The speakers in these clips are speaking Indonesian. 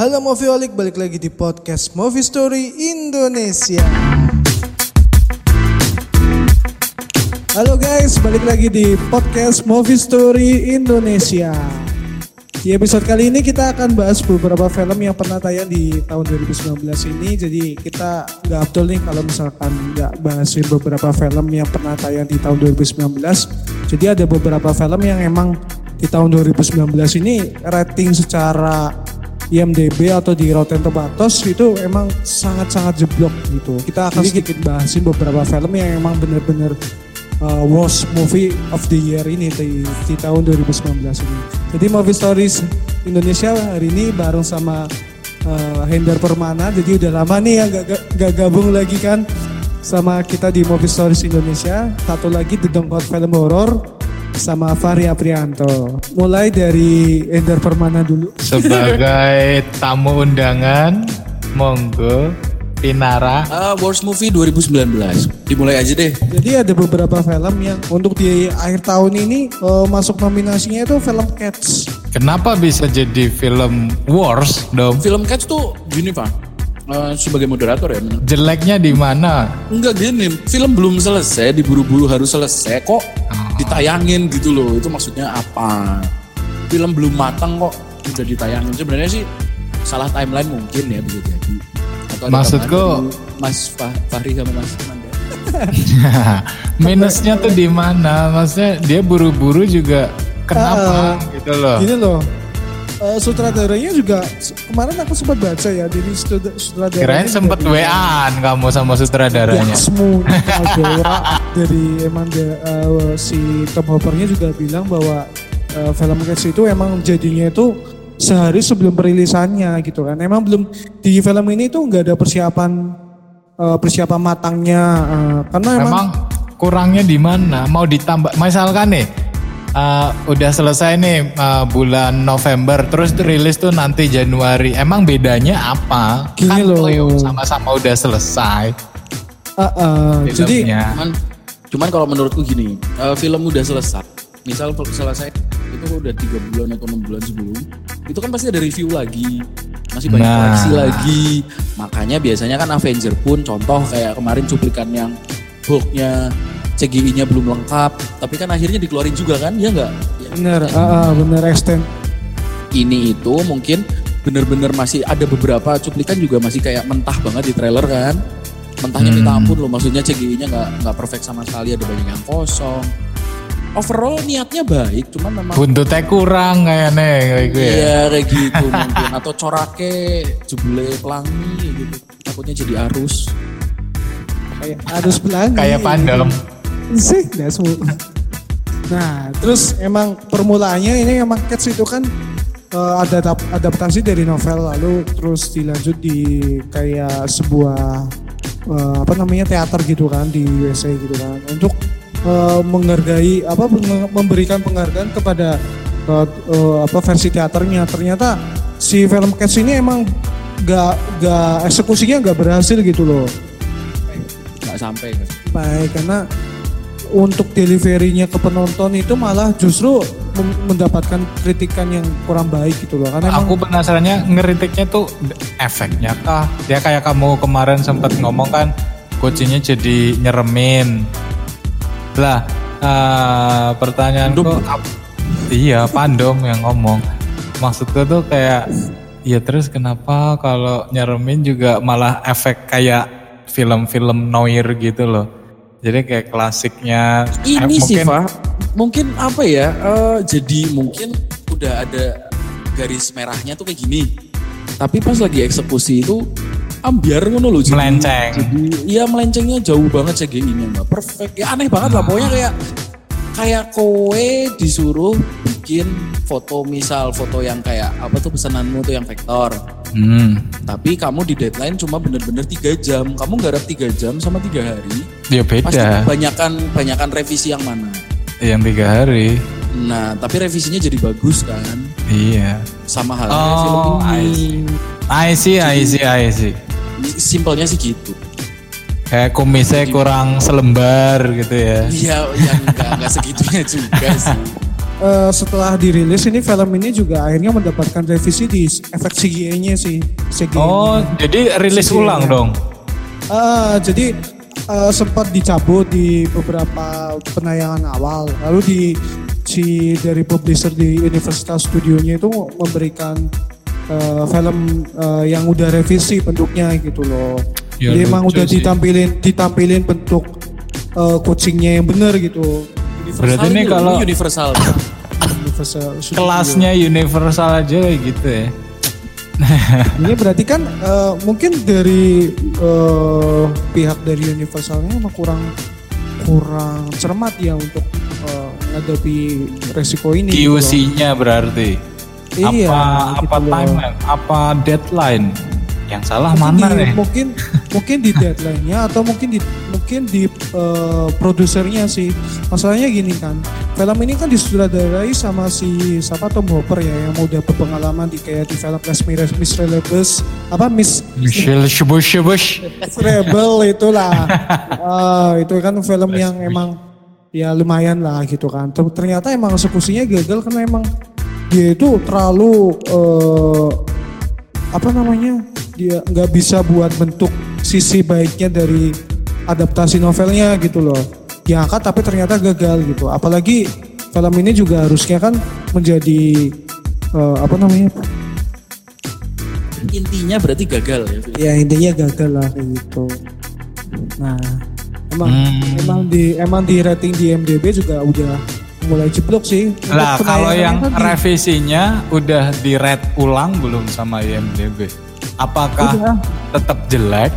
Halo Moviolik, balik lagi di podcast Movie Story Indonesia. Halo guys, balik lagi di podcast Movie Story Indonesia. Di episode kali ini kita akan bahas beberapa film yang pernah tayang di tahun 2019 ini. Jadi kita nggak betul nih kalau misalkan nggak bahasin beberapa film yang pernah tayang di tahun 2019. Jadi ada beberapa film yang emang di tahun 2019 ini rating secara IMDb atau di Rotten Tomatoes itu emang sangat-sangat jeblok gitu. Kita akan sedikit bahasin beberapa film yang emang bener-bener uh, worst movie of the year ini di, di tahun 2019 ini. Jadi Movie Stories Indonesia hari ini bareng sama uh, Hendar Permana. Jadi udah lama nih ya gak, gak, gak gabung lagi kan sama kita di Movie Stories Indonesia. Satu lagi The Dongkot Film Horror sama Fahri Aprianto. Mulai dari Hendar Permana dulu. Sebagai tamu undangan, monggo Pinara. Uh, worst movie 2019. Dimulai aja deh. Jadi ada beberapa film yang untuk di akhir tahun ini uh, masuk nominasinya itu film Cats. Kenapa bisa jadi film worst dong? Film Cats tuh gini Pak. Uh, sebagai moderator ya bener. Jeleknya di mana? Enggak gini, film belum selesai, diburu-buru harus selesai kok ditayangin gitu loh. Itu maksudnya apa? Film belum matang kok udah ditayangin. Sebenarnya sih salah timeline mungkin ya bisa jadi. Atau ada Maksudku- Mas Fah- Fahri sama Mas Manda. Minusnya tuh di mana? Maksudnya dia buru-buru juga kenapa gitu loh. Gini loh, eh, sutradaranya juga kemarin aku sempat baca ya, jadi sutradara sutradaranya Kirain bilang, WA-an kamu sama Ya, sutradaranya. semua bahwa dari emang the- eh, si Tom Hoppernya juga bilang bahwa eh, film Cats itu emang jadinya itu sehari sebelum perilisannya gitu kan. Emang belum di film ini tuh nggak ada persiapan eh, persiapan matangnya eh, karena emang, Memang kurangnya di mana? Mau ditambah misalkan nih eh, udah selesai nih eh, bulan November terus rilis tuh nanti Januari. Emang bedanya apa? Gini kan loh. sama-sama udah selesai eh, eh, jadi. Cuman, cuman kalau menurutku gini, eh, film udah selesai. Misal film selesai itu udah tiga bulan atau enam bulan sebelum, itu kan pasti ada review lagi, masih banyak Nah. koreksi lagi. Makanya biasanya kan Avenger pun contoh kayak kemarin cuplikan yang Hulk-nya CGI-nya belum lengkap, tapi kan akhirnya dikeluarin juga kan, ya enggak? bener, eh, eh, bener extend. Ini itu mungkin bener-bener masih ada beberapa cuplikan juga masih kayak mentah banget di trailer kan. Mentahnya minta Hmm. ampun loh, maksudnya CGI-nya nggak nggak perfect sama sekali, ada banyak yang kosong. Overall niatnya baik, cuman memang Buntutnya kurang kayaknya kayak gue ya. Iya kayak gitu mungkin atau corake jebule pelangi gitu. Takutnya jadi arus. kayak harus pelangi. Kayak pandem. Sih, all. Nah, terus emang permulaannya ini emang Cats itu kan eh, ada adap- adaptasi dari novel lalu terus dilanjut di kayak sebuah eh, apa namanya teater gitu kan di USA gitu kan untuk eh, menghargai apa memberikan penghargaan kepada eh, eh, apa versi teaternya. Ternyata si film Cats ini emang gak, gak eksekusinya gak berhasil gitu loh. Nggak sampai. baik karena untuk deliverynya ke penonton itu malah justru mendapatkan kritikan yang kurang baik gitu loh karena Aku penasarannya ngeritiknya tuh efeknya kah? Dia kayak kamu kemarin sempat ngomong kan kucingnya jadi nyeremin. Lah, eh, pertanyaanku Pandom. iya pandom yang ngomong. Maksudku tuh kayak ya terus kenapa kalau nyeremin juga malah efek kayak film-film noir gitu loh. Jadi kayak klasiknya eh, Ini sih, mungkin- Pak. Mungkin apa ya? eh, jadi mungkin udah ada garis merahnya tuh kayak gini. Tapi pas lagi eksekusi itu ambiar ngono loh. jadi- Melenceng. Jadi iya melencengnya jauh banget CGI-nya Mbak. Perfect. Ya aneh banget lah. Pokoknya kayak kayak kowe disuruh bikin foto misal foto yang kayak apa tuh pesananmu tuh yang vektor. Hmm, Tapi kamu di deadline cuma bener-bener tiga jam. Kamu garap tiga jam sama tiga hari. Ya Pasti beda. banyakan banyakan revisi yang mana. Yang tiga hari. Nah, tapi revisinya jadi bagus kan? Iya. Sama halnya Oh, film ini. I see, I see, I see. Simpelnya sih gitu. Kayak kumisnya kurang selembar gitu ya. Iya, yang enggak, enggak segitunya juga sih. eh, setelah dirilis ini film ini juga akhirnya mendapatkan revisi di efek CGI-nya sih. CGI -nya. Oh, jadi rilis ulang dong. Ah, jadi eh, sempat dicabut di beberapa penayangan awal. Lalu di si dari publisher di Universal Studionya itu memberikan eh, film eh, yang udah revisi bentuknya gitu loh. Ya, Jadi emang udah sih. ditampilin ditampilin bentuk eh, kucingnya yang benar gitu. Berarti ini Universal kalau universal. Universal Studio. kelasnya universal aja kayak gitu ya. Ini berarti kan eh, mungkin dari eh, pihak dari Universalnya emang kurang kurang cermat ya untuk eh, menghadapi resiko ini. gitu. QC-nya berarti. Iya, apa gitu apa loh. timeline? Apa deadline? Yang salah Mungkin mana di, nih? Mungkin mungkin di deadline-nya atau mungkin di mungkin di eh, produsernya sih. Masalahnya gini kan, film ini kan disutradarai sama si siapa Tom Hopper ya yang udah berpengalaman di kayak di film Les Mis Miserables apa Miss Michelle Shubush Shubush. Rebel itulah. Ah, itu kan film yang emang ya lumayan lah gitu kan. Ter- Ternyata emang eksekusinya gagal karena emang dia itu terlalu eh, apa namanya? Dia nggak bisa buat bentuk sisi baiknya dari adaptasi novelnya gitu loh. Diangkat tapi ternyata gagal gitu. Apalagi film ini juga harusnya kan menjadi eh, apa namanya? Intinya berarti gagal ya. Ya intinya gagal lah gitu. Nah, emang Hmm. emang di emang di rating di MDB juga udah mulai jeblok sih. Lah kalau yang di- revisinya udah di rate ulang belum sama IMDb? Apakah Udah. tetap jelek?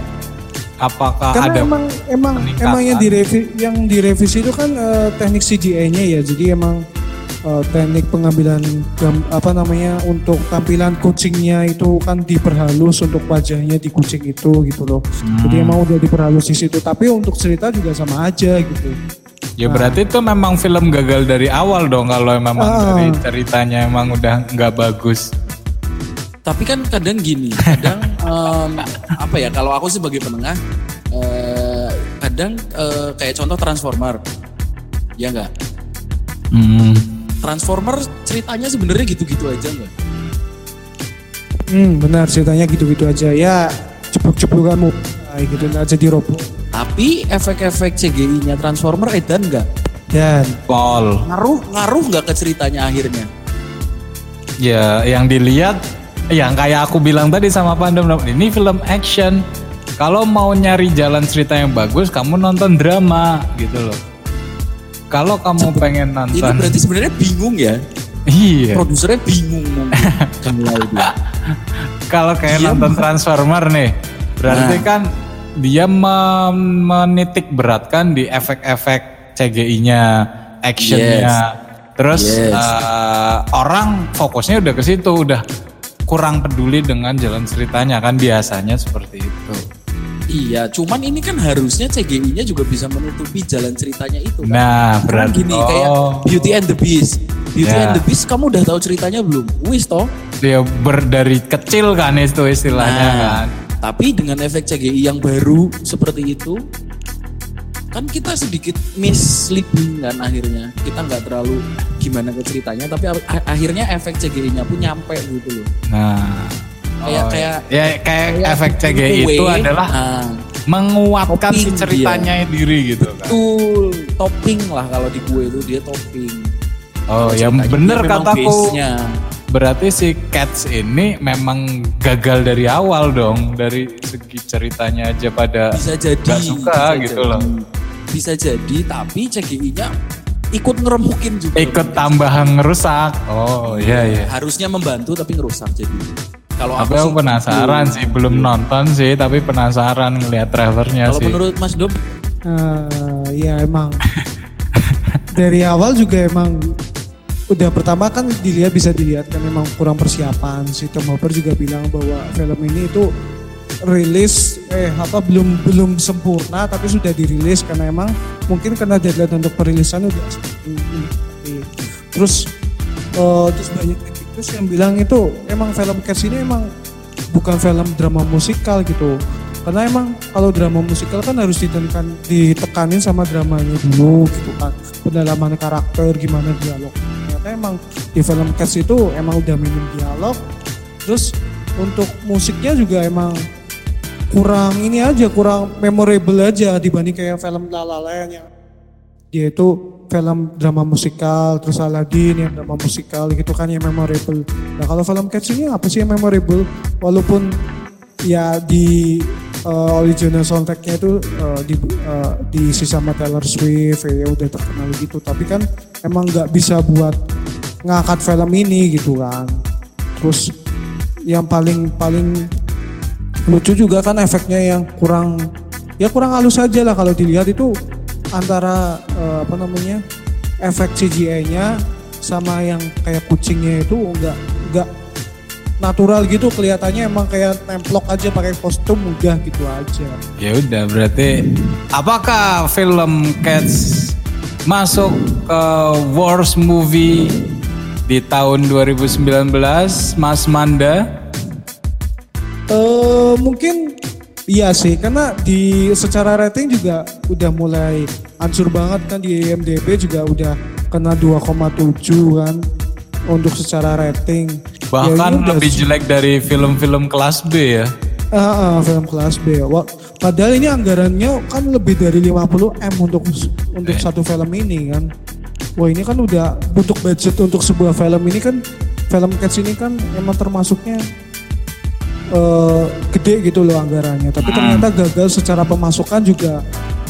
Apakah karena ada emang emang peningkatan? emang yang direvi, yang direvisi itu kan eh, teknik CGI-nya ya. Jadi emang eh, teknik pengambilan gam- apa namanya untuk tampilan kucingnya itu kan diperhalus untuk wajahnya di kucing itu gitu loh. Jadi Hmm. emang udah diperhalus di situ. Tapi untuk cerita juga sama aja gitu. Ya berarti itu memang film gagal dari awal dong kalau memang Ah. dari ceritanya emang udah nggak bagus. Tapi kan kadang gini, kadang em, apa ya kalau aku sebagai penengah, eh, kadang eh, kayak contoh Transformer, ya enggak? Hmm. Transformer ceritanya sebenarnya gitu-gitu aja enggak? Hmm, benar ceritanya gitu-gitu aja. Ya, jeblok-jeblokan mu kayak gitu nah, jadi robot. Tapi efek-efek CGI-nya Transformer edan enggak? Dan Pol. Ngaruh ngaruh nggak ke ceritanya akhirnya? Ya yang dilihat yang kayak aku bilang tadi sama Pandem ini film action. Kalau mau nyari jalan cerita yang bagus, kamu nonton drama gitu loh. Kalau kamu pengen Ini nonton, berarti sebenarnya bingung ya. iya. Produsernya bingung mungkin. Kalau kayak Diam. nonton Transformer nih, berarti Nah. kan dia menitik beratkan di efek-efek CGI-nya, actionnya. Terus Yes. eh, orang fokusnya udah ke situ, udah kurang peduli dengan jalan ceritanya kan biasanya seperti itu. Iya, cuman ini kan harusnya CGI-nya juga bisa menutupi jalan ceritanya itu. Kan? Nah, berarti gini kayak oh, Beauty and the Beast. Beauty Ya. and the Beast kamu udah tahu ceritanya belum? Wis toh. dia ber dari kecil kan itu istilahnya Nah, kan. Tapi dengan efek CGI yang baru seperti itu, kan kita sedikit misleading kan akhirnya. Kita nggak terlalu gimana ke ceritanya, tapi akhirnya efek CGI-nya pun nyampe gitu loh. Nah, Kayak- oh, kayak- ya kayak Kayak efek CGI kue, itu adalah nah, menguatkan si ceritanya diri gitu kan. betul topping lah kalau di kue itu dia topping. Oh, ya bener dia kataku. Berarti si Cats ini memang gagal dari awal dong, dari segi ceritanya aja pada bisa jadi nggak suka bisa gitu jadi. loh. bisa jadi tapi CGI-nya ikut ngeremukin juga ikut tambahan ngerusak. Oh iya iya. harusnya membantu tapi ngerusak jadi kalau Tapi aku sih penasaran gitu. sih, belum nonton sih, tapi penasaran ngeliat trailernya kalau sih. menurut Mas Dom eh, ya emang dari awal juga emang udah pertama kan dilihat bisa dilihat kan emang kurang persiapan. Si Tom Hopper juga bilang bahwa film ini itu rilis eh apa belum belum sempurna tapi sudah dirilis karena emang mungkin karena deadline untuk perilisan udah terus eh, terus banyak kritikus yang bilang itu emang film Cats ini emang bukan film drama musikal gitu. Karena emang kalau drama musikal kan harus ditekan ditekanin sama dramanya dulu gitu kan. Pendalaman karakter gimana dialognya karena emang di film Cats itu emang udah minim dialog. Terus untuk musiknya juga emang kurang ini aja kurang memorable aja dibanding kayak film La La Land yang dia itu film drama musikal terus Aladdin yang drama musikal gitu kan yang memorable. Nah kalau film Cats ini apa sih yang memorable? Walaupun ya di uh, original soundtracknya itu uh, di, uh, diisi sama Taylor Swift ya udah terkenal gitu. Tapi kan emang nggak bisa buat ngangkat film ini gitu kan. Terus yang paling paling lucu juga kan efeknya yang kurang ya kurang halus aja lah kalau dilihat itu antara uh, apa namanya efek CGI-nya sama yang kayak kucingnya itu enggak natural gitu kelihatannya emang kayak templok aja pakai kostum udah gitu aja. Ya udah berarti apakah film Cats masuk ke worst movie di tahun 2019 Mas Manda? Eh uh, mungkin Iya sih, karena di secara rating juga udah mulai hancur banget kan di IMDb juga udah kena 2,7 kan untuk secara rating. Bahkan ya, lebih jelek dari film-film kelas B ya. Uh, uh, film kelas B. Wah, padahal ini anggarannya kan lebih dari 50 m untuk untuk eh. satu film ini kan. Wah ini kan udah butuh budget untuk sebuah film ini kan film Cats ini kan emang termasuknya uh, gede gitu loh anggarannya. Tapi hmm. ternyata gagal secara pemasukan juga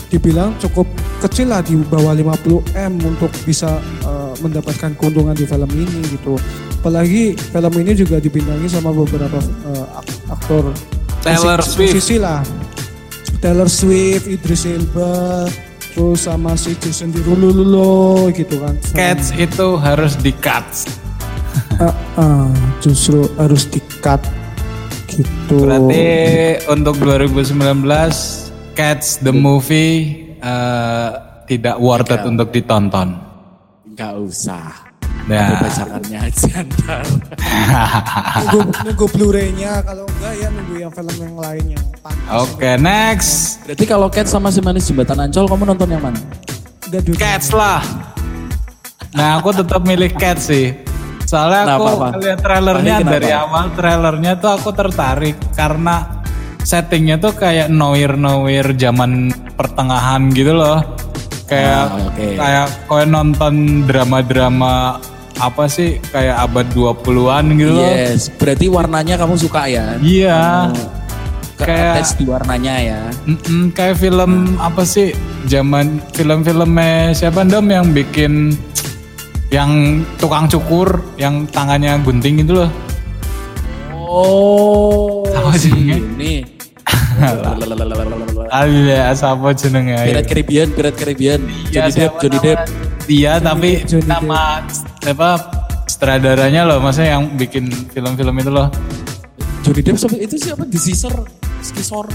dibilang cukup kecil lah di bawah 50 m untuk bisa uh, mendapatkan keuntungan di film ini gitu. Apalagi film ini juga dibintangi sama beberapa uh, aktor Taylor Swift. Sisi lah. Taylor Swift, Idris Elba, terus sama si Jason Derulo gitu kan. Cats itu harus di cut. uh, uh, justru harus di cut Gitu. Berarti untuk 2019 Cats the movie uh, tidak worth it untuk ditonton. Enggak usah. Ya. Bacakannya aja ntar. nunggu, nunggu Blu-ray-nya kalau enggak ya nunggu yang film yang lainnya. Oke, okay, next. Berarti kalau Cats sama si manis jembatan Ancol kamu nonton yang mana? Cats lah. Nah, aku tetap milih Cats sih. Soalnya nah, aku apa? lihat trailernya dari awal trailernya tuh aku tertarik karena settingnya tuh kayak noir noir zaman pertengahan gitu loh. Kayak oh, okay. kayak kau nonton drama-drama apa sih kayak abad 20-an gitu loh. Yes, berarti warnanya kamu suka ya? Iya. Oh, kayak di warnanya ya. Mm -mm, kayak film apa sih? Zaman film-filmnya siapa Dom yang bikin yang tukang cukur yang tangannya gunting itu loh. Oh, apa ini? Iya, siapa jenengnya? Pirat Caribbean, Pirat Caribbean. Ya, Johnny Depp, Johnny Depp. Iya, tapi Johnny nama apa sutradaranya loh, maksudnya yang bikin film-film itu loh. Johnny Depp itu siapa? The Scissor, Scissor.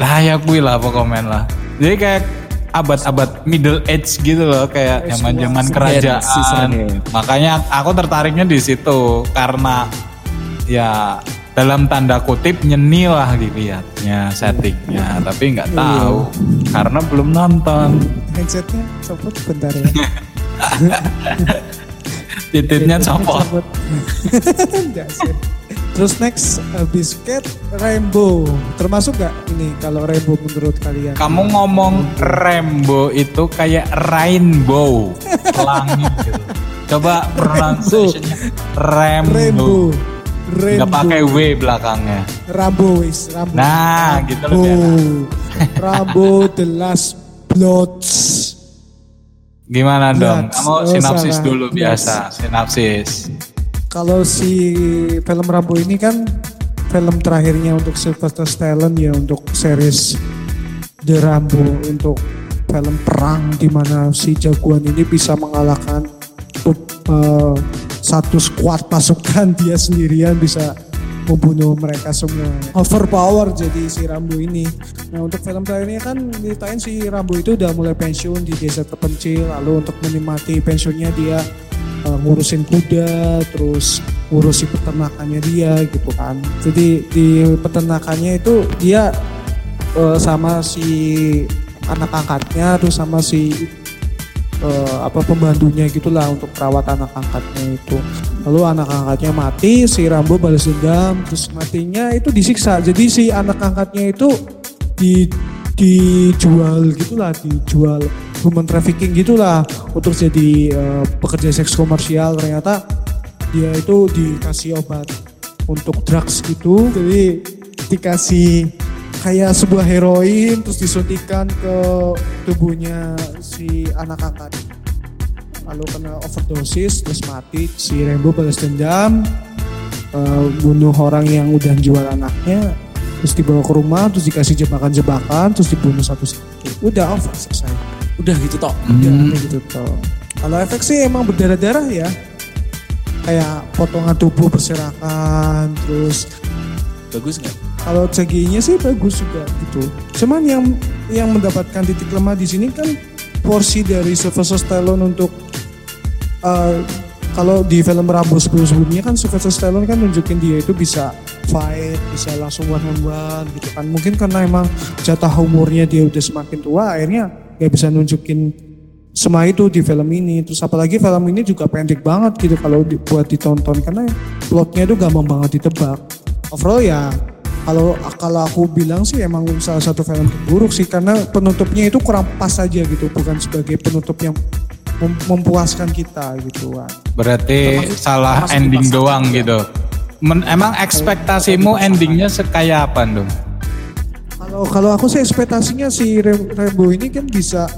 Lah ya gue lah pokoknya lah. Jadi kayak abad-abad middle age gitu loh kayak zaman-zaman kerajaan. Makanya aku tertariknya di situ karena ya dalam tanda kutip nyeni lah dilihatnya settingnya tapi nggak iya. tahu karena belum nonton headsetnya copot bentar ya titiknya copot Terus next uh, biscuit rainbow. Termasuk gak ini kalau rainbow menurut kalian? Kamu ngomong rainbow itu kayak rainbow. Langit gitu. Coba pronunciationnya rainbow. Rainbow. Gak pakai W belakangnya. Rambo wis, Rambo. Nah, Rambo. gitu loh. Rambo the last bloods. Gimana dong? Kamu sinopsis oh, dulu biasa, sinopsis kalau si film Rambo ini kan film terakhirnya untuk Sylvester Stallone ya untuk series The Rambo untuk film perang di mana si jagoan ini bisa mengalahkan uh, satu squad pasukan dia sendirian bisa membunuh mereka semua. Overpower jadi si Rambo ini. Nah untuk film terakhirnya kan diritain si Rambo itu udah mulai pensiun di desa terpencil. Lalu untuk menikmati pensiunnya dia uh, ngurusin kuda, terus ngurusi peternakannya dia gitu kan. Jadi di peternakannya itu dia uh, sama si anak angkatnya, terus sama si eh, apa pembantunya gitulah untuk perawat anak angkatnya itu. Lalu anak angkatnya mati, si Rambo balas dendam, terus matinya itu disiksa. Jadi si anak angkatnya itu di dijual gitulah, dijual human trafficking gitulah untuk jadi eh, pekerja seks komersial. Ternyata dia itu dikasih obat untuk drugs gitu, jadi dikasih kayak sebuah heroin terus disuntikan ke tubuhnya si anak angkat. Lalu kena overdosis terus mati. Si Rembo balas dendam eh, bunuh orang yang udah jual anaknya terus dibawa ke rumah terus dikasih jebakan-jebakan terus dibunuh satu-satu udah over selesai. Udah gitu tok. udah gitu toh. Kalau efek sih emang berdarah-darah ya. Kayak potongan tubuh berserakan terus Bagus nggak? Kalau CGI-nya sih bagus juga gitu. Cuman yang yang mendapatkan titik lemah di sini kan porsi dari Sylvester Stallone untuk eh, kalau di film Rambo sebelum-sebelumnya kan Sylvester Stallone kan nunjukin dia itu bisa fight, bisa langsung one on one gitu kan. Mungkin karena emang jatah umurnya dia udah semakin tua akhirnya gak bisa nunjukin semua itu di film ini. Terus apalagi film ini juga pendek banget gitu kalau dibuat ditonton karena plotnya itu gampang banget ditebak. Overall ya kalau kalau aku bilang sih emang salah satu film terburuk sih karena penutupnya itu kurang pas aja gitu bukan sebagai penutup yang mem- memuaskan kita gitu kan. Berarti Termasuk- salah termasuk ending doang gitu. Men- emang ekspektasimu endingnya sekaya apa dong? Kalau kalau aku sih ekspektasinya si Rambo ini kan bisa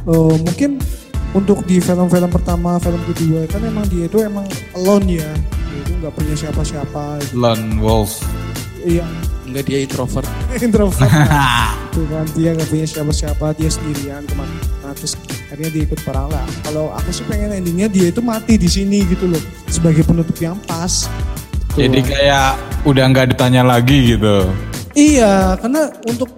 eh, mungkin untuk di film-film pertama, film kedua kan emang dia itu emang alone ya. Dia itu nggak punya siapa-siapa. gitu. Lone Wolf. Iya, Enggak dia introvert. introvert. Tuh kan dia nggak punya siapa-siapa, dia sendirian ke mana. Nah, terus akhirnya dia ikut perang lah. Kalau aku sih pengen endingnya dia itu mati di sini gitu loh, sebagai penutup yang pas. Tuh. Jadi kayak udah nggak ditanya lagi gitu. Iya, karena untuk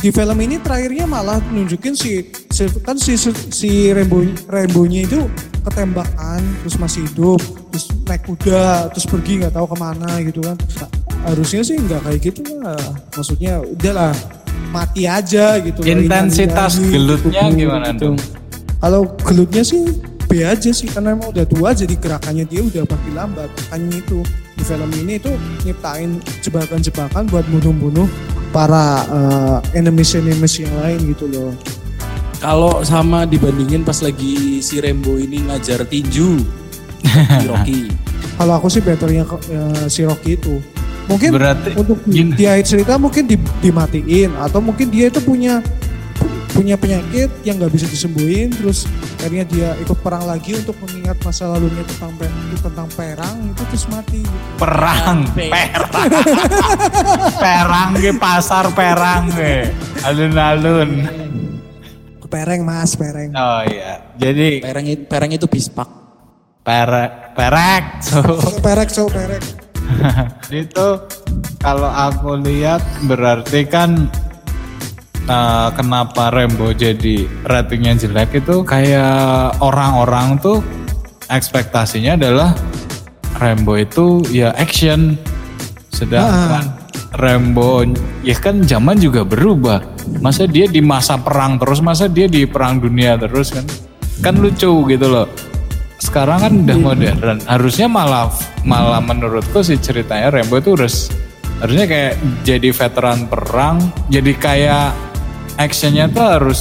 di film ini terakhirnya malah nunjukin si, si kan si si, Rambo Rambo-nya itu ketembakan terus masih hidup terus naik kuda terus pergi nggak tahu ke mana gitu kan. Nah, harusnya sih nggak kayak gitu lah. Maksudnya udahlah mati aja gitu. Intensitas hilang-hilang gelutnya gitu. gimana dong? kalau gelutnya sih B aja sih karena emang udah tua jadi gerakannya dia udah makin lambat. Makanya itu di film ini itu nyiptain jebakan-jebakan buat bunuh-bunuh para eh, enemies-enemies yang lain gitu loh Kalau sama dibandingin pas lagi si Rembo ini ngajar tinju di Rocky. kalau aku sih betternya eh, si Rocky itu mungkin Berarti untuk di, gini. di akhir cerita mungkin di- dimatiin atau mungkin dia itu punya punya penyakit yang nggak bisa disembuhin terus akhirnya dia ikut perang lagi untuk mengingat masa lalunya tentang pe- tentang perang itu terus mati gitu. perang, perang, perang ke pasar perang ke alun-alun. pereng mas pereng Oh iya, jadi Pereng itu, pereng itu bispak. perek, perek. So, perek so perek itu kalau aku lihat berarti kan eh, kenapa Rembo jadi ratingnya jelek itu kayak orang-orang tuh ekspektasinya adalah Rembo itu ya action. Sedangkan Rembo ya kan zaman juga berubah. Masa dia di masa perang terus masa dia di perang dunia terus kan? Kan lucu gitu loh. Sekarang kan udah modern. Harusnya malah malah menurutku sih ceritanya Rembo itu harus harusnya kayak jadi veteran perang jadi kayak actionnya tuh harus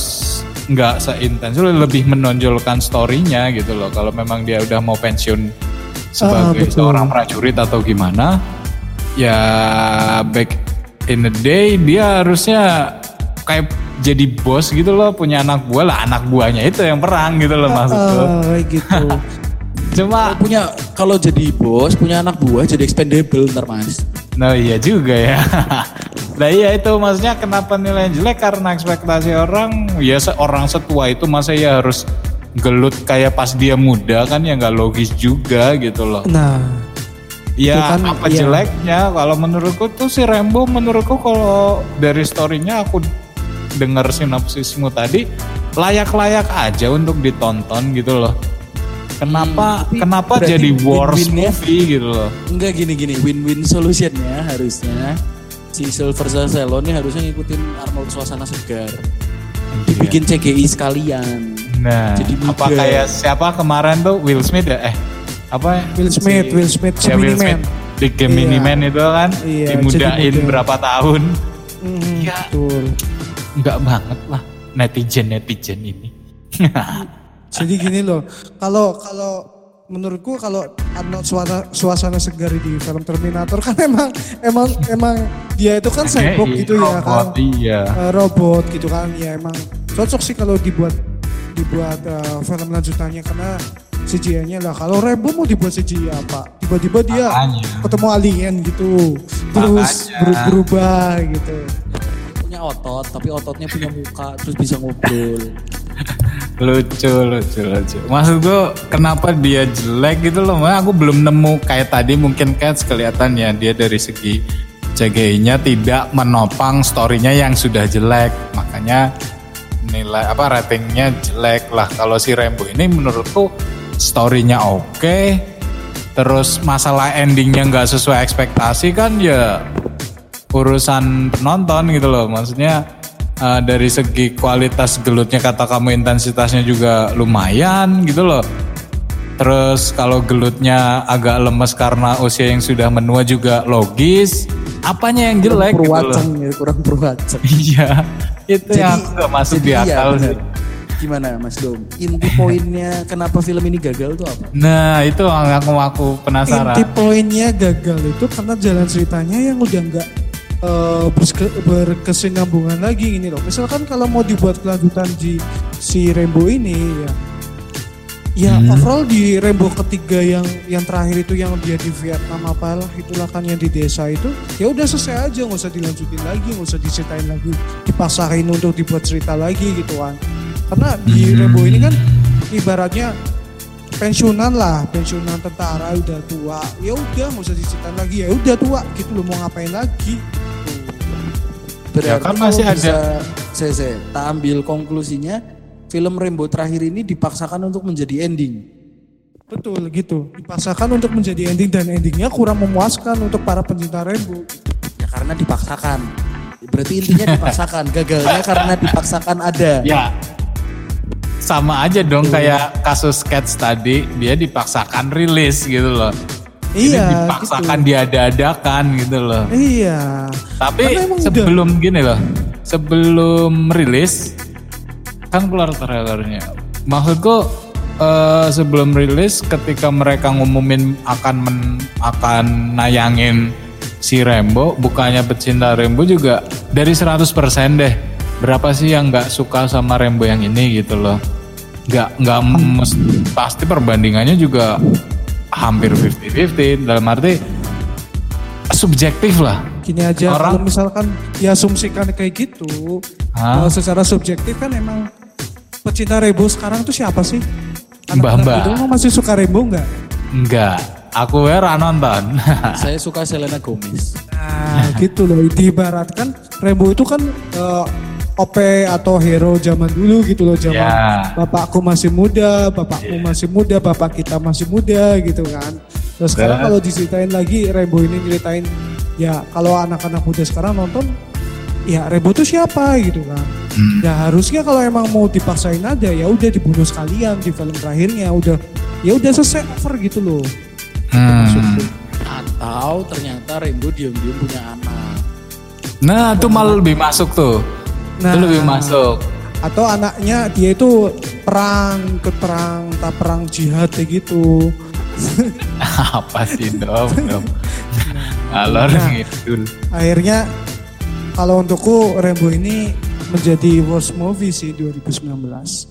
nggak seintens lebih menonjolkan storynya gitu loh kalau memang dia udah mau pensiun sebagai betul. seorang prajurit atau gimana ya back in the day dia harusnya kayak jadi bos gitu loh punya anak buah lah anak buahnya itu yang perang gitu loh maksudku Ah, kayak gitu cuma Punya kalau jadi bos punya anak buah jadi expendable ntar mas. Nah iya juga ya. nah iya itu maksudnya kenapa nilai jelek karena ekspektasi orang ya seorang setua itu masa ya harus gelut kayak pas dia muda kan ya nggak logis juga gitu loh. nah Ya kan, apa iya. jeleknya kalau menurutku tuh si Rembo menurutku kalau dari storynya aku dengar sinopsismu tadi layak-layak aja untuk ditonton gitu loh. Kenapa Hmm, kenapa jadi wars win-win ya? movie gitu loh. Enggak gini-gini win-win solutionnya harusnya si Sylvester Stallone ini harusnya ngikutin Arnold suasana segar. Dibikin CGI sekalian. Nah, Jadi apa kayak siapa kemarin tuh Will Smith ya? Eh, apa? Will Smith, Will Smith, ya, Will. Smith di Gemini Iya. Man itu kan Iya, muda. berapa tahun? Mhm, Ya. Betul. Enggak banget lah netizen netizen ini. Jadi gini loh, kalau kalau menurutku kalau ada suasana, suasana segar di film Terminator kan emang emang emang dia itu kan cyborg Iya, gitu ya kan, robot, Iya. Eh, robot gitu kan, ya emang cocok sih kalau dibuat dibuat eh, film lanjutannya karena CGI-nya lah. Kalau Rambo mau dibuat CGI apa? Tiba-tiba dia Makanya. ketemu alien gitu, terus Makanya. ber- berubah gitu. punya otot tapi ototnya punya muka terus bisa ngobrol lucu lucu lucu. Maksud gue kenapa dia jelek gitu loh? Makanya aku belum nemu kayak tadi mungkin kayak kelihatan ya dia dari segi CGI-nya tidak menopang story-nya yang sudah jelek. Makanya nilai apa ratingnya jelek lah. Kalau si Rambo ini menurutku story-nya oke terus masalah endingnya nggak sesuai ekspektasi kan ya urusan penonton gitu loh. Maksudnya eh, dari segi kualitas gelutnya kata kamu intensitasnya juga lumayan gitu loh. Terus kalau gelutnya agak lemes karena usia yang sudah menua juga logis apanya yang jelek gitu loh. ya kurang perwacang iya itu yang aku gak masuk di jadi iya, akal benar. sih. Gimana Mas Dom? Inti poinnya kenapa film ini gagal tuh apa? Nah itu yang aku aku penasaran. Inti poinnya gagal itu karena jalan ceritanya yang udah nggak eh, berske- berkesinambungan lagi ini loh. Misalkan kalau mau dibuat kelanjutan di si Rainbow ini ya, ya Hmm. overall di Rainbow ketiga yang yang terakhir itu yang dia di Vietnam apalah itulah kan yang di desa itu ya udah selesai aja nggak usah dilanjutin lagi nggak usah diceritain lagi dipaksain untuk dibuat cerita lagi gitu kan karena di Hmm. Rainbow ini kan ibaratnya pensiunan lah pensiunan tentara udah tua ya udah nggak usah diceritain lagi ya udah tua gitu loh mau ngapain lagi Berarti kan kalau masih ada- bisa, saya, saya, tak ambil konklusinya, film Rainbow terakhir ini dipaksakan untuk menjadi ending. betul gitu dipaksakan untuk menjadi ending dan endingnya kurang memuaskan untuk para pencinta Rainbow Ya karena dipaksakan. Berarti intinya dipaksakan. Gagalnya karena dipaksakan ada. Ya, sama aja dong kayak kasus Cats tadi, dia dipaksakan rilis gitu loh. Ini iya dipaksakan gitu. diada-adakan gitu loh. iya Tapi sebelum gini loh, sebelum rilis kan keluar trailernya. Maksudku eh, sebelum rilis ketika mereka ngumumin akan men- akan nayangin si Rembo, bukannya pecinta Rembo juga dari 100% deh. Berapa sih yang nggak suka sama Rembo yang ini gitu loh. Nggak nggak mes- pasti perbandingannya juga hampir 50-50 dalam arti subjektif lah. gini aja Orang- kalau misalkan diasumsikan kayak gitu kalau secara subjektif kan emang pecinta Rainbow sekarang tuh siapa sih Mbah-mbah. itu masih suka Rainbow nggak Enggak, aku era nonton. Saya suka Selena Gomez. Nah gitu loh, diibaratkan Rainbow itu kan eh, OP atau hero zaman dulu gitu loh zaman Ya. bapakku masih muda, bapakmu masih muda, bapak kita masih muda gitu kan. Terus sekarang Dan- kalau diceritain lagi Rainbow ini nyeritain ya kalau anak-anak muda sekarang nonton ya Rainbow itu siapa gitu kan. Hmm. Ya harusnya kalau emang mau dipaksain aja ya udah dibunuh sekalian di film terakhirnya udah ya udah selesai over gitu loh. Hmm. Atau ternyata Rainbow diam-diam punya anak. Nah, itu malah lebih masuk tuh. Nah. Itu lebih masuk. atau anaknya dia itu perang ikut perang tak perang jihad kayak gitu Apa sih dong? dong. Alor Nah. ngidul. akhirnya kalau untukku Rambo ini menjadi worst movie sih 2019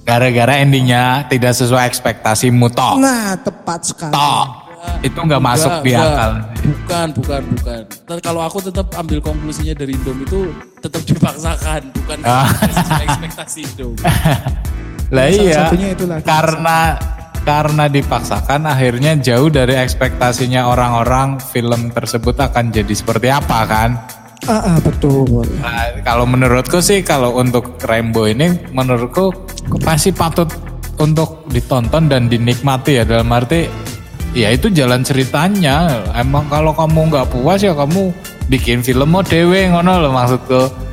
Gara-gara endingnya tidak sesuai ekspektasimu toh. nah tepat sekali Toh. Itu nggak masuk di akal. Bukan, bukan, bukan. Kalau aku tetap ambil konklusinya dari Indom itu tetap dipaksakan, bukan Ah. sesuai ekspektasi Indom. Lah Salah iya. satunya itulah. Karena karena dipaksakan akhirnya jauh dari ekspektasinya orang-orang film tersebut akan jadi seperti apa kan? ah, ah, betul Nah, kalau menurutku sih kalau untuk Rainbow ini menurutku pasti patut untuk ditonton dan dinikmati ya dalam arti ya itu jalan ceritanya emang kalau kamu nggak puas ya kamu bikin film mau dewe ngono loh maksudku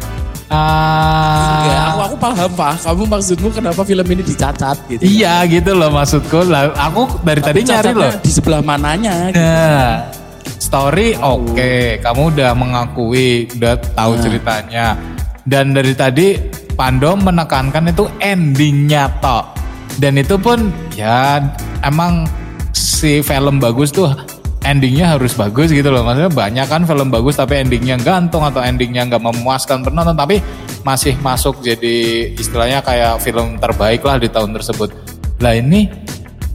Ah, Enggak, aku aku paham pak. Kamu maksudmu kenapa film ini dicacat gitu? Iya gitu loh maksudku. Lah, aku dari Tapi tadi nyari loh. Di sebelah mananya? gitu. Nah, story oke, kamu udah mengakui, udah tahu Nah. ceritanya. Dan dari tadi Pando menekankan itu endingnya toh. Dan itu pun ya emang si film bagus tuh endingnya harus bagus gitu loh. Maksudnya banyak kan film bagus tapi endingnya gantung atau endingnya nggak memuaskan penonton tapi masih masuk jadi istilahnya kayak film terbaik lah di tahun tersebut. Lah ini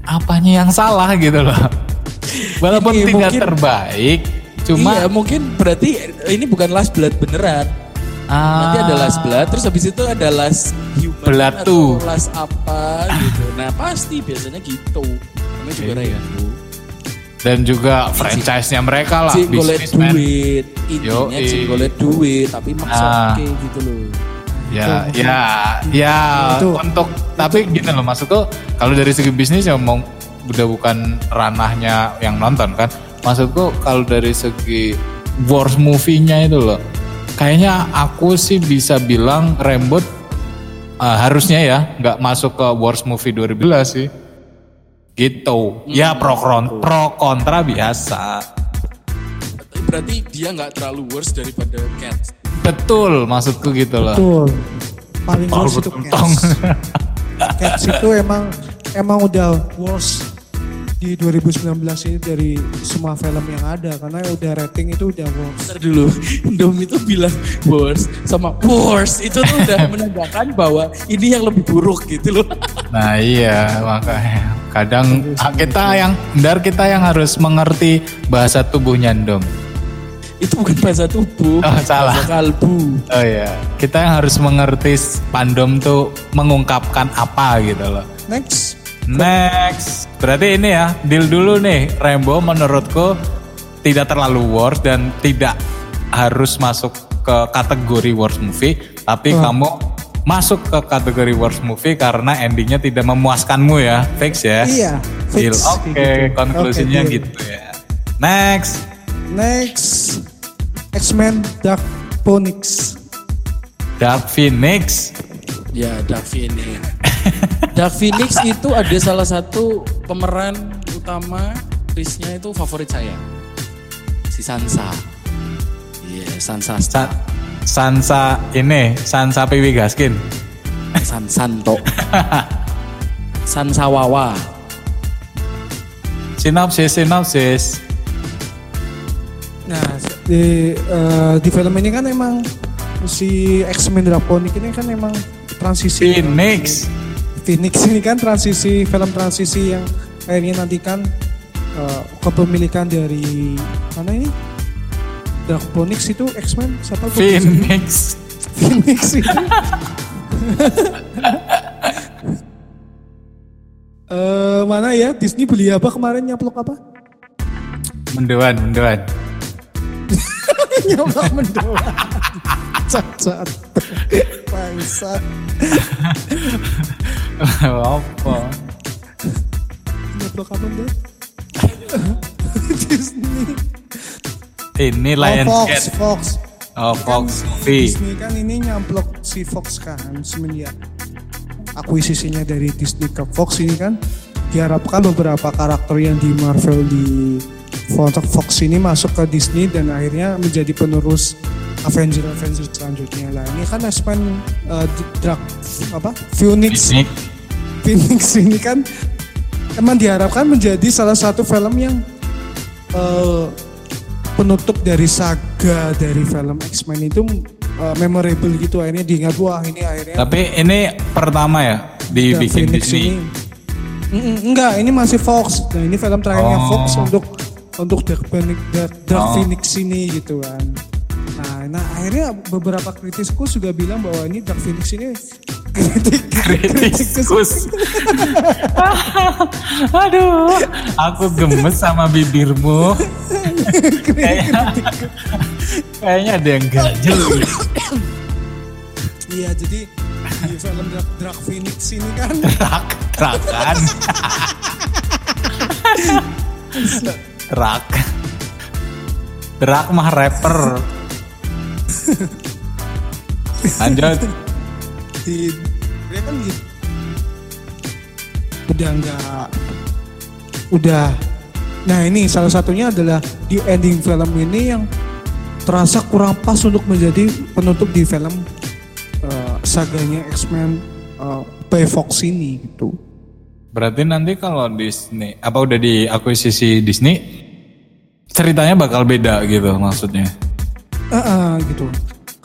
apanya yang salah gitu loh. Walaupun Ini tidak mungkin- terbaik, cuma iya mungkin berarti ini bukan last blood beneran. Nanti ada last blood, terus habis itu ada last human Blood atau tuh. last apa gitu. Nah pasti biasanya gitu. Namanya juga Iya. Dan juga franchise-nya mereka lah Si golek bisnismen. duit, intinya Yoi. si golek duit, tapi maksa Ah. oke gitu loh. Ya, ya, ya Itu. untuk tapi gini loh maksudku kalau dari segi bisnis ya mau udah bukan ranahnya yang nonton kan. Maksudku kalau dari segi worst movie-nya itu loh. Kayaknya aku sih bisa bilang Rembot eh, harusnya ya nggak masuk ke worst movie 2011 sih. Gitu. Ya pro kon- pro kontra biasa. Berarti dia nggak terlalu worse daripada Cats. Betul maksudku gitu loh. Betul. Paling Tol worst itu betentong. Cats. Cats itu emang emang udah worst di 2019 ini dari semua film yang ada karena udah rating itu udah worst. Ntar dulu, Dom itu bilang worse sama worse itu tuh udah menandakan bahwa ini yang lebih buruk gitu loh. Nah iya makanya kadang ah, kita yang benar kita yang harus mengerti bahasa tubuhnya dong. itu bukan bahasa tubuh, Oh, salah. bahasa kalbu. Oh iya kita yang harus mengerti pandom tuh mengungkapkan apa gitu loh. Next. Next berarti ini ya deal dulu nih Rainbow menurutku tidak terlalu worst dan tidak harus masuk ke kategori worst movie tapi Hmm. kamu masuk ke kategori worst movie karena endingnya tidak memuaskanmu ya fix ya. Iya, Deal. fix. Oke, Kayak gitu. konklusinya deal. gitu ya. Next, Next. X-Men Dark Phoenix. Dark Phoenix. Ya, Dark Phoenix. Dark Phoenix itu ada salah satu pemeran utama Chris-nya itu favorit saya. Si Sansa. Iya, Sansa Sa Sansa ini, Sansa Piwi Gaskin. San Santo. Sansa Wawa. Sinopsis, sinopsis. Nah, di eh, di film ini kan emang si X-Men Phoenix ini kan emang transisi Phoenix. Phoenix ini kan transisi film transisi yang akhirnya nanti kan eh, kepemilikan dari mana ini? Dark Phoenix itu X-Men? Siapa Phoenix. Phoenix itu Eh mana ya? Disney beli apa kemarin? Nyaplok apa? Menduan, menduan. nyaplok mendoan cacat bangsat Apa? nyaplok apa tuh Disney Ini oh, Lionsgate. Fox Fox Oh, Fox movie. Disney kan ini nyamplok si Fox kan semenjak akuisisinya dari Disney ke Fox ini kan diharapkan beberapa karakter yang di Marvel di Fox Fox ini masuk ke Disney dan akhirnya menjadi penerus Avenger Avenger selanjutnya. Lah ini kan X-Men uh, Dark apa? Phoenix. Phoenix. Phoenix ini kan emang diharapkan menjadi salah satu film yang eh, penutup dari saga dari film X-Men itu eh, memorable gitu. Akhirnya diingat wah ini akhirnya Tapi ini pertama ya dibikin Phoenix Disney. ini enggak ini masih Fox nah ini film terakhirnya Oh. Fox untuk untuk Dark Phoenix, Dark, Dark Oh. Phoenix ini gitu kan nah, nah akhirnya beberapa kritisku juga bilang bahwa ini Dark Phoenix ini kritik Kritikus. Aduh, aku gemes sama bibirmu. Kayaknya, kayaknya ada yang ganjel. Iya jadi di film Dark, Dark Phoenix ini kan Rak, rakan. Rak. Rak mah rapper. Lanjut. di dia kan gitu. udah enggak udah nah ini salah satunya adalah di ending film ini yang terasa kurang pas untuk menjadi penutup di film saganya X-Men eh, by Fox ini gitu. Berarti nanti kalau Disney apa udah diakuisisi Disney ceritanya bakal beda gitu maksudnya. Ah, ah, gitu.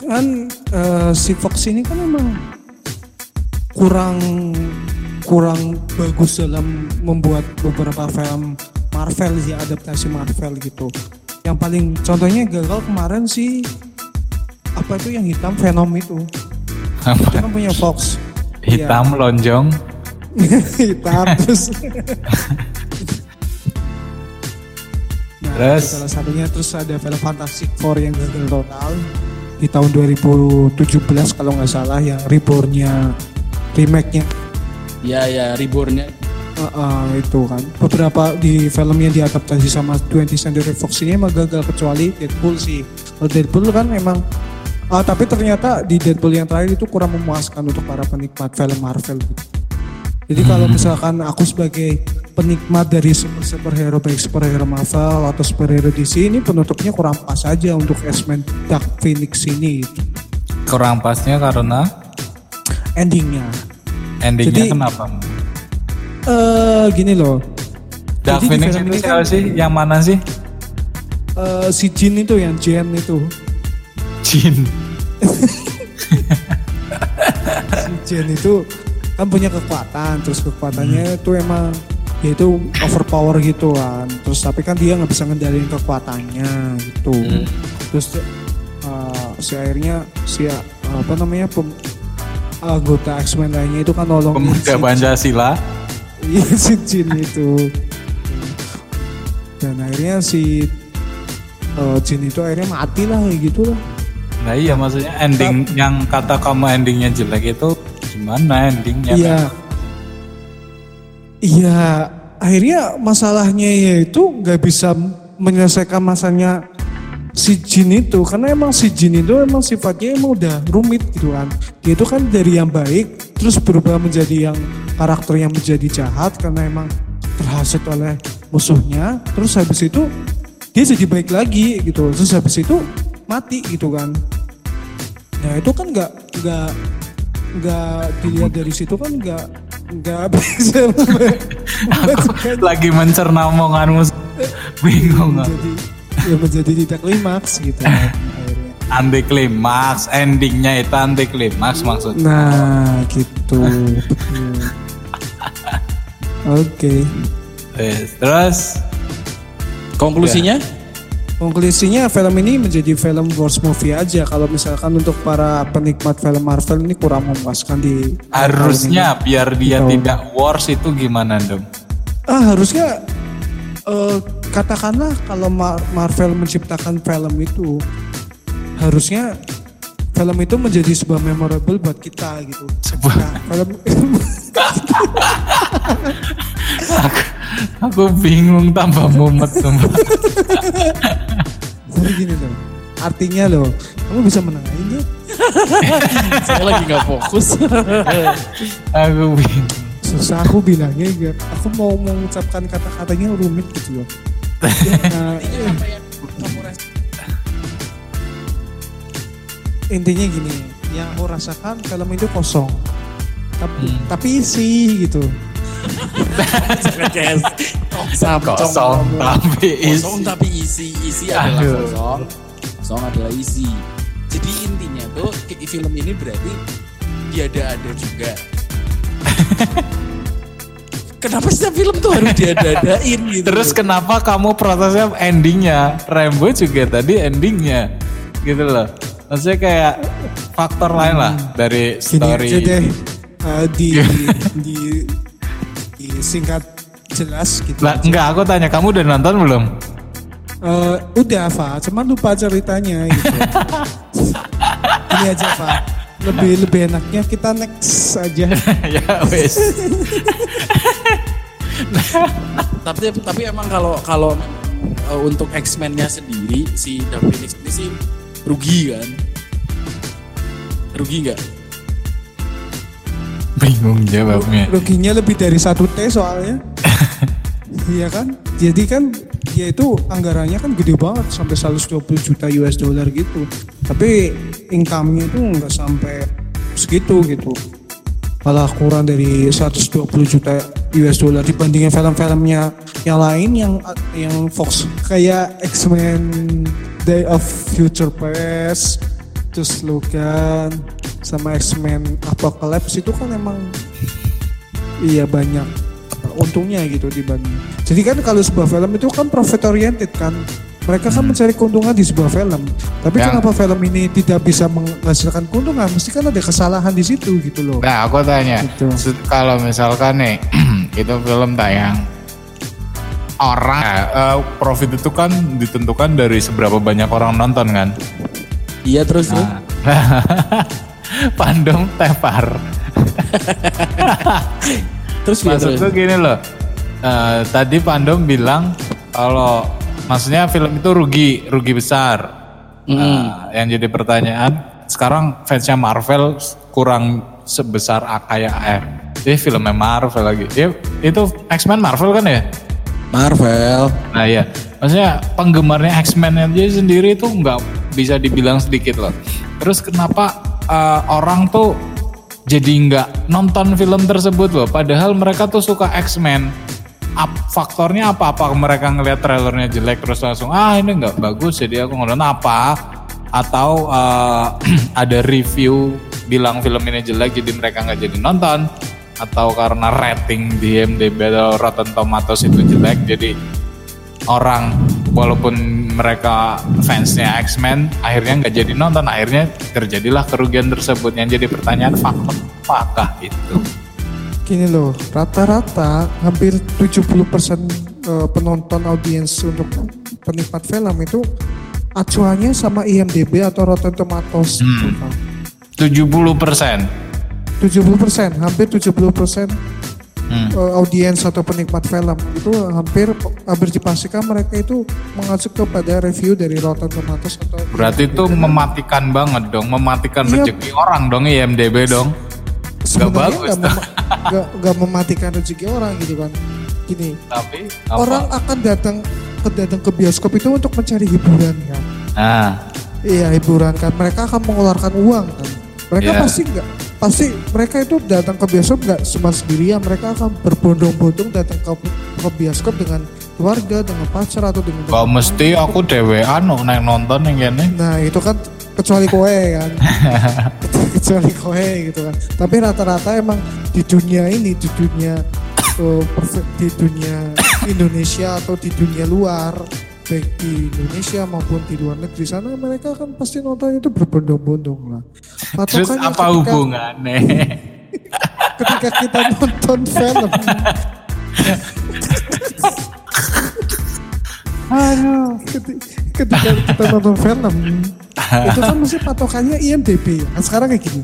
Kan eh, si Fox ini kan emang kurang kurang bagus dalam membuat beberapa film Marvel sih adaptasi Marvel gitu. Yang paling contohnya gagal kemarin sih apa itu yang hitam? Venom itu itu kan punya Fox. Hitam lonjong. hitam. Terus nah, Terus? salah satunya terus ada film Fantastic Four yang gagal total di tahun 2017 kalau nggak salah yang reborn-nya remake-nya. Ya ya rebornnya. Uh, uh, itu kan. Beberapa di film yang diadaptasi sama 20th Century Fox ini emang gagal kecuali Deadpool sih. Kalau Deadpool kan emang ah, tapi ternyata di Deadpool yang terakhir itu kurang memuaskan untuk para penikmat film Marvel gitu. Jadi kalau misalkan aku sebagai penikmat dari super superhero baik superhero Marvel atau superhero DC ini penutupnya kurang pas aja untuk X-Men Dark Phoenix ini gitu. Kurang pasnya karena endingnya. endingnya Jadi- kenapa? Eh gini loh. Dark Jadi Phoenix ini siapa kan- sih? Yang mana sih? Eh, si Jin itu yang Jen itu Jin. si Jen itu kan punya kekuatan terus kekuatannya itu emang dia itu overpower gitu kan terus tapi kan dia nggak bisa ngendalin kekuatannya gitu terus eh, si akhirnya si eh, apa namanya pem- anggota X-Men lainnya itu kan nolongin Pemuda si- Pancasila. Iya si Jin itu. Dan akhirnya si eh, Jin itu akhirnya mati lah kayak gitu lah. Nah iya maksudnya ending yang kata kamu endingnya jelek itu gimana endingnya? Iya. Iya, akhirnya masalahnya yaitu nggak bisa menyelesaikan masanya si Jin itu karena emang si Jin itu emang sifatnya emang udah rumit gitu kan. Dia itu kan dari yang baik terus berubah menjadi yang karakter yang menjadi jahat karena emang terhasut oleh musuhnya. Terus habis itu dia jadi baik lagi gitu. Terus habis itu mati gitu kan. Nah itu kan nggak nggak nggak dilihat dari situ kan nggak nggak bisa membuat- Lagi mencerna omonganmu bingung nggak? menjadi ya menjadi tidak klimaks gitu. Anti klimaks, endingnya itu anti klimaks maksudnya. Nah gitu. Oke. Yes, Terus Konklusinya? Konklusinya film ini menjadi film worst movie aja. Kalau misalkan untuk para penikmat film Marvel ini kurang memuaskan di harusnya biar dia Gitu. tidak worse itu gimana dong? Ah harusnya eh, katakanlah kalau Mar- Marvel menciptakan film itu harusnya film itu menjadi sebuah memorable buat kita gitu. Sebuah- Nah, film Aku bingung tambah mumet sumpah. Jadi gini loh. Artinya loh, kamu bisa menengahin ya? Saya lagi nggak fokus. Aku bingung. Susah aku bilangnya gak. Aku mau mengucapkan kata-katanya rumit gitu loh. Nah, intinya gini, yang aku rasakan film itu kosong. Tapi, Hmm. tapi isi gitu. Kosong kamu. tapi isi. Kosong tapi isi. Isi adalah Aduh. kosong. Kosong adalah isi. Jadi intinya tuh kayak film ini berarti diada-ada juga. Kenapa setiap film tuh harus diada-adain gitu? Terus kenapa kamu protesnya endingnya? Rambo juga tadi endingnya. Gitu loh. Maksudnya kayak faktor lain lah dari Gini story. aja deh. eh, di, di, di singkat jelas gitu. Lah, enggak, aku tanya kamu udah nonton belum? Eh, udah Fa, cuman lupa ceritanya gitu. Ini aja Fa, lebih lebih enaknya kita next aja. ya wes. tapi tapi emang kalau kalau uh, untuk X-Men-nya sendiri si Dark Phoenix ini sih rugi kan Rugi nggak? Bingung jawabnya. Ruginya lebih dari satu T soalnya. Iya kan? Jadi kan ya itu anggarannya kan gede banget sampai 120 juta US dollar gitu. Tapi income-nya itu nggak sampai segitu gitu. Malah kurang dari 120 juta US dollar dibandingin film-filmnya yang lain yang yang Fox kayak X-Men Day of Future Past terus Logan sama X-Men Apocalypse itu kan emang iya banyak untungnya gitu dibanding. Jadi kan kalau sebuah film itu kan profit oriented kan. Mereka kan mencari keuntungan di sebuah film. Tapi Yang- kenapa film ini tidak bisa menghasilkan keuntungan? Mesti kan ada kesalahan di situ gitu loh. Nah aku tanya, Gitu. kalau misalkan nih itu film tayang orang eh, profit itu kan ditentukan dari seberapa banyak orang nonton kan. Iya terus terus. Pandom tepar. Terus. Maksudku gini loh. eh, tadi Pandom bilang kalau maksudnya film itu rugi, rugi besar. Nah, yang jadi pertanyaan, sekarang fansnya Marvel kurang sebesar kayak eh, eh filmnya Marvel lagi. Ya, itu X-Men Marvel kan ya? Marvel. Nah ya, maksudnya penggemarnya X-Men aja sendiri itu nggak bisa dibilang sedikit loh. Terus kenapa eh, orang tuh jadi nggak nonton film tersebut loh? Padahal mereka tuh suka X-Men. Ap- faktornya apa? Apa mereka ngelihat trailernya jelek terus langsung ah ini nggak bagus jadi aku nonton apa? Atau eh, ada review bilang film ini jelek jadi mereka nggak jadi nonton? Atau karena rating di IMDb atau Rotten Tomatoes itu jelek jadi orang walaupun mereka fansnya X-Men akhirnya nggak jadi nonton akhirnya terjadilah kerugian tersebut yang jadi pertanyaan faktor apakah itu Gini loh, rata-rata hampir 70% eh, penonton audiens untuk penikmat film itu acuannya sama IMDb atau Rotten Tomatoes. gitu kan. 70 persen 70%, hampir 70% Hmm. eh, audiens atau penikmat film. Itu hampir hampir dipastikan mereka itu mengacu kepada review dari Rotten Tomatoes atau berarti itu mematikan banget dong mematikan Iya. rezeki orang dong IMDb dong. Sebenarnya bagus nggak mema- mematikan rezeki orang gitu kan. Gini tapi apa? orang akan datang ke datang ke bioskop itu untuk mencari hiburan kan. Nah iya hiburan kan. Mereka akan mengeluarkan uang kan. Mereka Iya. pasti nggak pasti mereka itu datang ke bioskop nggak cuma sendirian mereka akan berbondong-bondong datang ke, ke bioskop dengan keluarga dengan pacar atau dengan gak mesti aku dewean kok naik nonton yang gini Nah itu kan kecuali kowe kan, kecuali kowe gitu kan. Tapi rata-rata emang di dunia ini, di dunia perfe- di dunia Indonesia atau di dunia luar, baik di Indonesia maupun di luar negeri sana, mereka kan pasti nonton itu berbondong-bondong lah. terus Patokannya apa ketika- hubungannya? Ketika kita nonton film, aduh keti- ketika kita nonton film itu kan mesti patokannya IMDb kan sekarang kayak gini.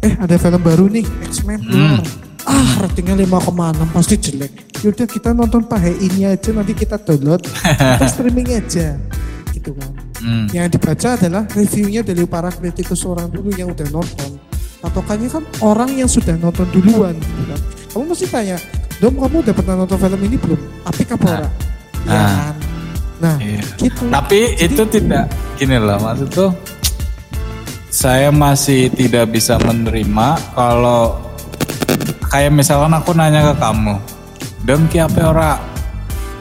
Eh ada film baru nih X-Men. Keluar ah ratingnya 5,6 pasti jelek. Yaudah kita nonton ini aja nanti kita download. Kita streaming aja. Gitu kan. Hmm. yang dibaca adalah reviewnya dari para kritikus orang dulu yang udah nonton. Patokannya kan orang yang sudah nonton duluan gitu kan. Kamu mesti tanya Dom kamu udah pernah nonton film ini belum? Apik apa ora ya Nah. kan? Nah Iya. gitu. Tapi itu tidak gini loh maksud tuh saya masih tidak bisa menerima kalau kayak misalkan aku nanya ke kamu, "Dem ki apa ora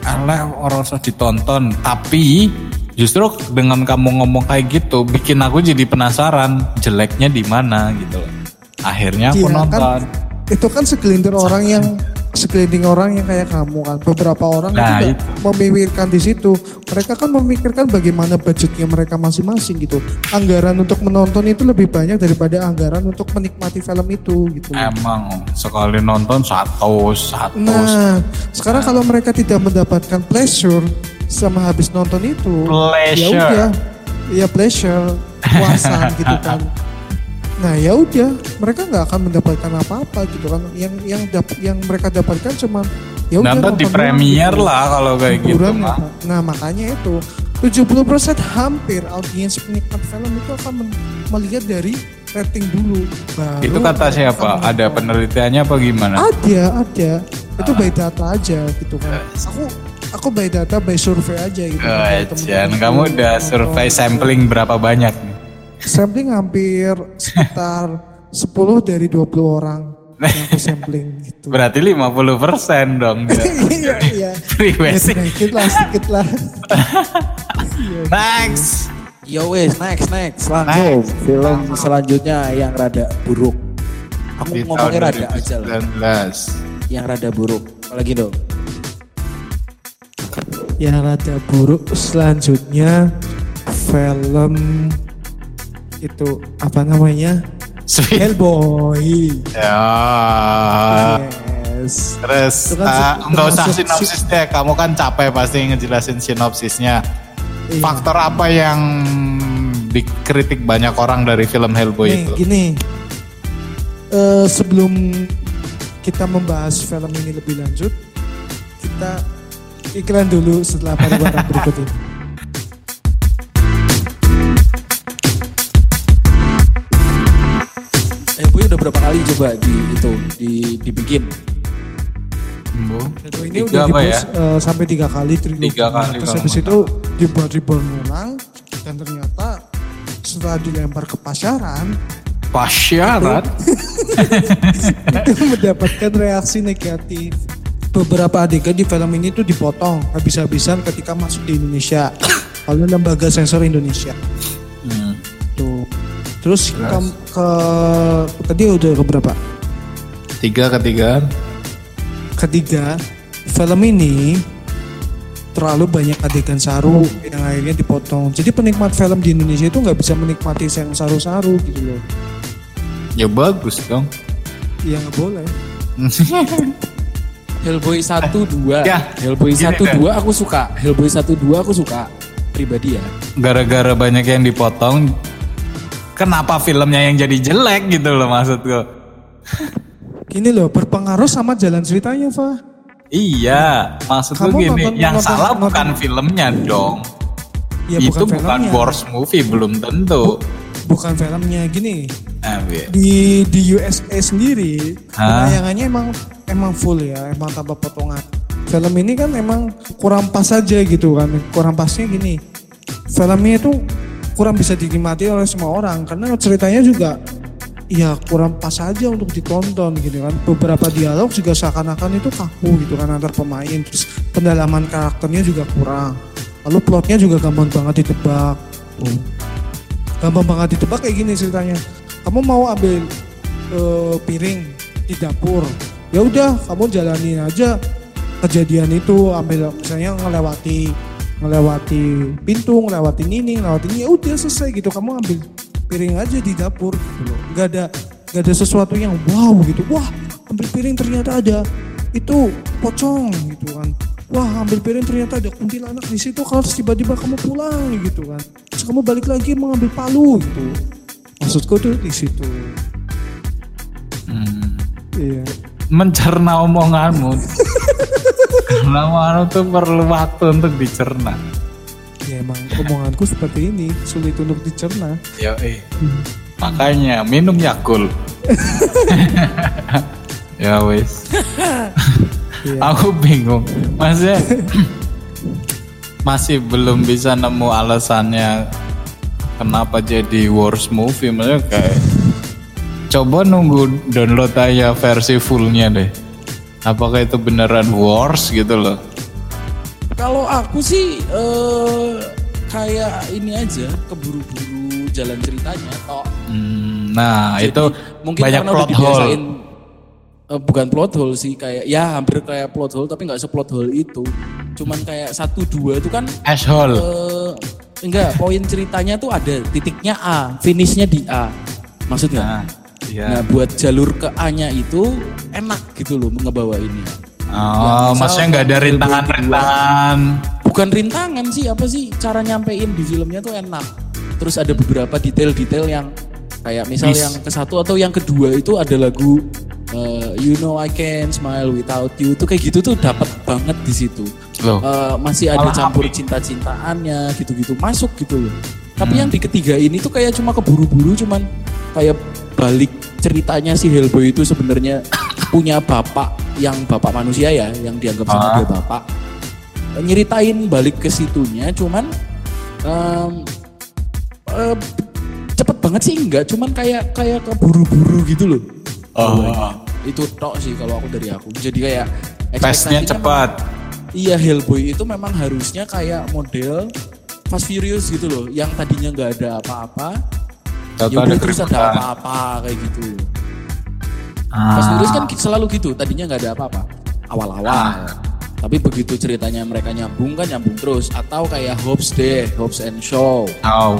elek ora usah ditonton." Tapi justru dengan kamu ngomong kayak gitu bikin aku jadi penasaran jeleknya di mana gitu loh. Akhirnya aku Iya, nonton. kan itu kan segelintir orang yang segelintir orang yang kayak kamu kan. Beberapa orang Nah, itu. nggak memikirkan di situ. Mereka kan memikirkan bagaimana budgetnya mereka masing-masing gitu. Anggaran untuk menonton itu lebih banyak daripada anggaran untuk menikmati film itu gitu. Emang sekali nonton satu satu. nah sekarang kalau mereka tidak mendapatkan pleasure sama habis nonton itu Pleasure. ya udah. Ya pleasure. Puasan gitu kan Nah ya udah, mereka nggak akan mendapatkan apa-apa gitu kan. Yang yang dap- yang mereka dapatkan cuma ya udah Nonton di premier gitu. lah kalau kayak gitu mah. Nah makanya itu 70% hampir audiens penikmat film itu akan men- melihat dari rating dulu. Baru Itu kata siapa? Ada penelitiannya apa gimana? Ada, ada. Itu Ah. by data aja gitu kan. Aku aku by data, by survei aja gitu. kan. Kamu udah survei sampling berapa banyak nih? Sampling hampir sekitar 10 dari 20 orang yang aku sampling gitu. Berarti 50% dong. dia. Iya, iya. Free Ya, sedikit lah, sedikit lah. Next. Yo wes, next next. Langsung film selanjutnya yang rada buruk. Aku Di ngomongnya rada aja lah. 2019. Yang rada buruk. Apalagi dong. Yang rada buruk selanjutnya film itu apa namanya? Sweet. Hellboy. Ya. Yes. Terus kan nggak usah sinopsis deh. Kamu kan capek pasti ngejelasin sinopsisnya. Iya. Faktor apa yang dikritik banyak orang dari film Hellboy Nih, itu? gini. Eh, sebelum kita membahas film ini lebih lanjut, kita iklan dulu setelah pariwara berikut ini. Berapa kali coba di itu di dibikin? Hellboy ini Tiga udah dibus ya? eh, sampai tiga kali trilogi. Tiga kali Terus habis itu dibuat reborn ulang dan ternyata setelah dilempar ke pasaran Pasyarat? itu mendapatkan reaksi negatif. Beberapa adegan di film ini tuh dipotong habis-habisan ketika masuk di Indonesia oleh lembaga sensor Indonesia. Hmm. Terus ke, ke tadi udah ke berapa? Tiga ketiga. Ketiga, film ini terlalu banyak adegan saru yang akhirnya dipotong. Jadi penikmat film di Indonesia itu nggak bisa menikmati yang saru-saru gitu loh. Ya bagus dong. Ya nggak boleh. Hellboy 1 2. Ya, Hellboy gini 1 deh. 2 aku suka. Hellboy 1 2 aku suka pribadi ya. Gara-gara banyak yang dipotong, kenapa filmnya yang jadi jelek gitu loh maksudku? Gini loh, berpengaruh sama jalan ceritanya, Fa. Iya, maksudku Kamu gini, nonton- yang nonton- salah nonton- bukan filmnya dong. Ya itu bukan, filmnya. worst movie, belum tentu. Bukan filmnya gini. Ah, iya. Di di USA sendiri Hah? penayangannya emang emang full ya, emang tanpa potongan. Film ini kan emang kurang pas aja gitu kan. Kurang pasnya gini. Filmnya itu kurang bisa dinikmati oleh semua orang karena ceritanya juga ya kurang pas aja untuk ditonton gitu kan. Beberapa dialog juga seakan-akan itu kaku gitu kan antar pemain. Terus pendalaman karakternya juga kurang. Lalu plotnya juga gampang banget ditebak. Tuh. Gampang banget ditebak kayak gini ceritanya. Kamu mau ambil eh, piring di dapur, ya udah kamu jalanin aja kejadian itu ambil misalnya ngelewati ngelewati pintu, ngelewatin ini, ngelewatin ini, ya udah selesai gitu. Kamu ambil piring aja di dapur gitu loh. Gak ada gak ada sesuatu yang wow gitu. Wah, ambil piring ternyata ada itu pocong gitu kan. Wah, ambil piring ternyata ada kuntilanak di situ. Kalau tiba-tiba kamu pulang gitu kan. Terus kamu balik lagi mengambil palu gitu. Maksudku tuh di situ. Hmm. Iya. Mencerna omonganmu. Karena omonganmu tuh perlu waktu untuk dicerna. Ya emang omonganku seperti ini, sulit untuk dicerna. Ya, eh. Makanya minum Yakul. ya wis. Iya. Aku bingung. Maksudnya masih belum bisa nemu alasannya kenapa jadi worst movie. Maksudnya kayak coba nunggu download aja versi fullnya deh. Apakah itu beneran worst gitu loh? Kalau aku sih eh, kayak ini aja keburu-buru jalan ceritanya tok. Hmm, nah Jadi, itu mungkin banyak karena udah plot hole. dibiasain, eh, bukan plot hole sih kayak ya hampir kayak plot hole tapi nggak seplot hole itu. Cuman kayak satu dua itu kan Asshole. eh enggak poin ceritanya tuh ada titiknya A, finishnya di A. Maksudnya. Nah, iya. Nah buat jalur ke A-nya itu enak gitu loh ngebawainnya. Oh, Yang maksudnya nggak ada rintangan-rintangan. Bukan rintangan sih apa sih cara nyampein di filmnya tuh enak. Terus ada beberapa detail-detail yang kayak misal Miss. yang ke satu atau yang kedua itu ada lagu eh, You Know I Can Smile Without You tuh kayak gitu tuh dapat banget di situ. Loh, Eh, masih ada Malah campur cinta-cintaannya gitu-gitu masuk gitu loh. Tapi Hmm. yang di ketiga ini tuh kayak cuma keburu-buru cuman kayak balik ceritanya si Hellboy itu sebenarnya punya bapak yang bapak manusia ya, yang dianggap sama Ah. dia bapak. Nyeritain balik ke situnya, cuman em, eh, cepet banget sih enggak, cuman kayak kayak keburu-buru gitu loh. Oh. Itu tok sih kalau aku dari aku. Jadi kayak Pace-nya cepat. Iya Hellboy itu memang harusnya kayak model Fast Furious gitu loh, yang tadinya nggak ada apa-apa, Tahu-tahu ya ada udah terus ada apa-apa kayak gitu. Ah. Fast Furious kan selalu gitu, tadinya nggak ada apa-apa, awal-awal. Ah. Tapi begitu ceritanya mereka nyambung kan nyambung terus, atau kayak Hobbs deh, Hobbs and Shaw, Tahu.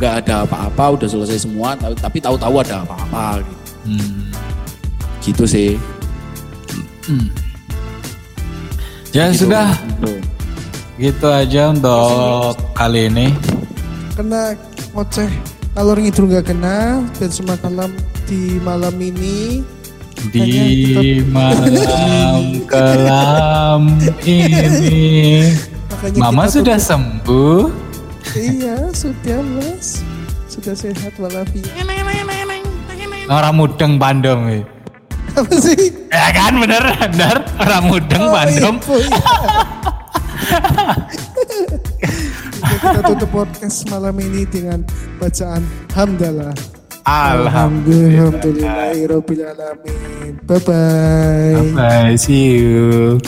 nggak ada apa-apa, udah selesai semua, tapi tapi tahu-tahu ada apa-apa gitu. Hmm. Gitu sih. Ya Gitu. sudah, Gitu. gitu aja untuk kali ini. Kena ngoceh kalau ngidul nggak kena dan semalam di malam ini Di malam kelam ini. makanya Mama sudah sembuh. iya sudah mas sudah sehat walafiat Orang mudeng Bandung. eh. apa sih Ya kan bener, bener. Orang mudeng Oh, Bandung. iya, iya. Kita tutup podcast malam ini dengan bacaan hamdalah Alhamdulillah. Alhamdulillahirobbilalamin bye bye Bye, see you.